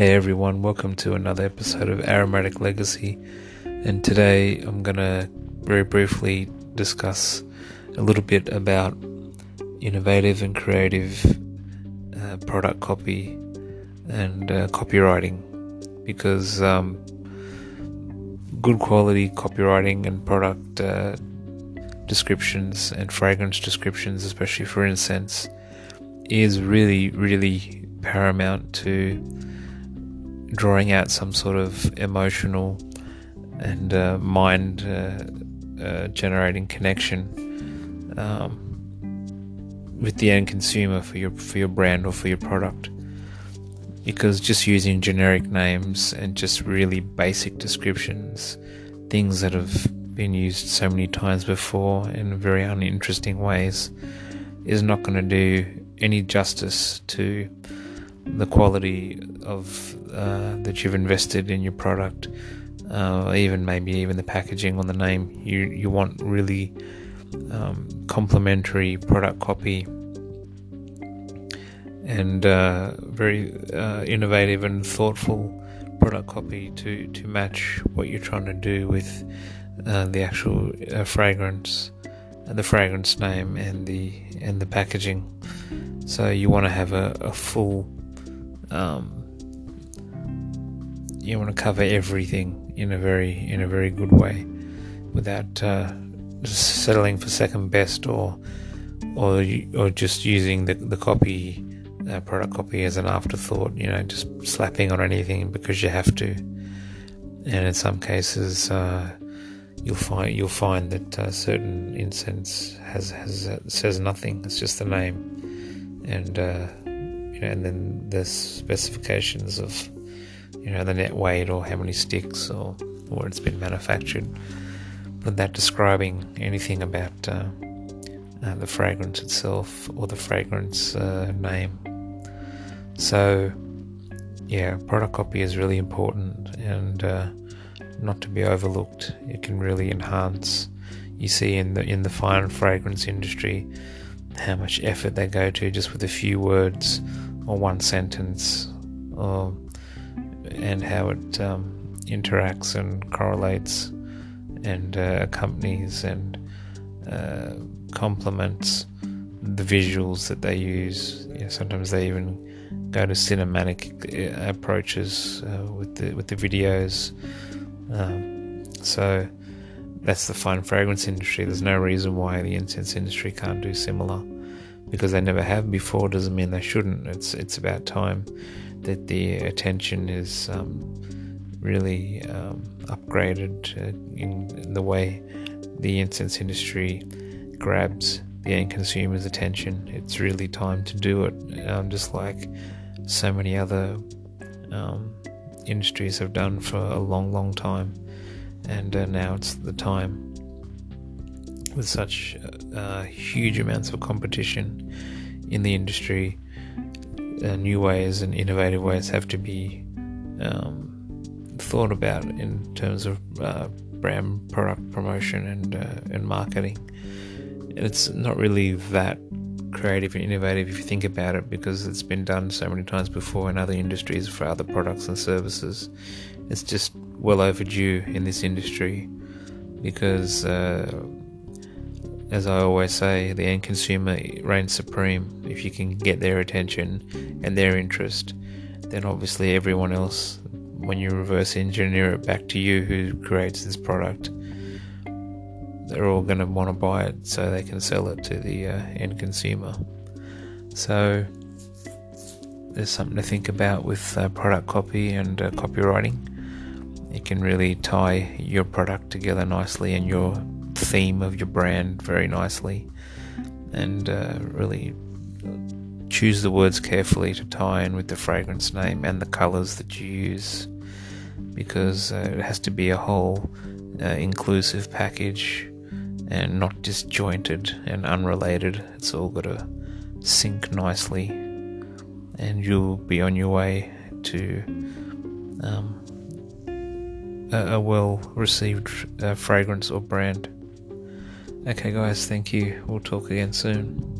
Hey everyone, welcome to another episode of Aromatic Legacy. And today I'm going to very briefly discuss a little bit about innovative and creative uh, product copy and uh, copywriting because um, good quality copywriting and product uh, descriptions and fragrance descriptions, especially for incense, is really, really paramount to drawing out some sort of emotional and uh, mind uh, uh, generating connection um, with the end consumer for your for your brand or for your product. Because just using generic names and just really basic descriptions, things that have been used so many times before in very uninteresting ways, is not going to do any justice to the quality of uh, that you've invested in your product, uh, even maybe even the packaging on the name. You you want really um, complementary product copy and uh, very uh, innovative and thoughtful product copy to to match what you're trying to do with uh, the actual uh, fragrance, the fragrance name, and the and the packaging. So you want to have a, a full um, you want to cover everything in a very in a very good way without uh, settling for second best or or or just using the the copy uh, product copy as an afterthought you know just slapping on anything because you have to. And in some cases uh, you'll find you'll find that uh, certain incense has has uh, says nothing it's just the name. And uh, you know, and then the specifications of you know the net weight or how many sticks or where it's been manufactured, without describing anything about uh, uh, the fragrance itself or the fragrance uh, name. So, yeah, product copy is really important and uh, not to be overlooked. It can really enhance. You see in the in the fine fragrance industry how much effort they go to just with a few words or one sentence, or, and how it um, interacts and correlates and uh, accompanies and uh, complements the visuals that they use. Sometimes they even go to cinematic uh, approaches uh, with the with the videos. Um, so that's the fine fragrance industry. There's no reason why the incense industry can't do similar because they never have before doesn't mean they shouldn't. It's it's about time that the attention is um, really um, upgraded uh, in the way the incense industry grabs the end consumer's attention. It's really time to do it, um, just like so many other um, industries have done for a long, long time, and uh, now it's the time with such uh, huge amounts of competition in the industry, uh, new ways and innovative ways have to be um, thought about in terms of uh, brand product promotion and uh, and marketing. And it's not really that creative and innovative if you think about it, because it's been done so many times before in other industries for other products and services. It's just well overdue in this industry because uh, as I always say, the end consumer reigns supreme. If you can get their attention and their interest, then obviously everyone else, when you reverse engineer it back to you who creates this product, they're all going to want to buy it so they can sell it to the uh, end consumer. So there's something to think about with uh, product copy and uh, copywriting. It can really tie your product together nicely and your theme of your brand very nicely and uh, really choose the words carefully to tie in with the fragrance name and the colors that you use because uh, it has to be a whole uh, inclusive package and not disjointed and unrelated. It's all got to sync nicely, and you'll be on your way to um, a, a well received uh, fragrance or brand. Okay, guys, thank you. We'll talk again soon.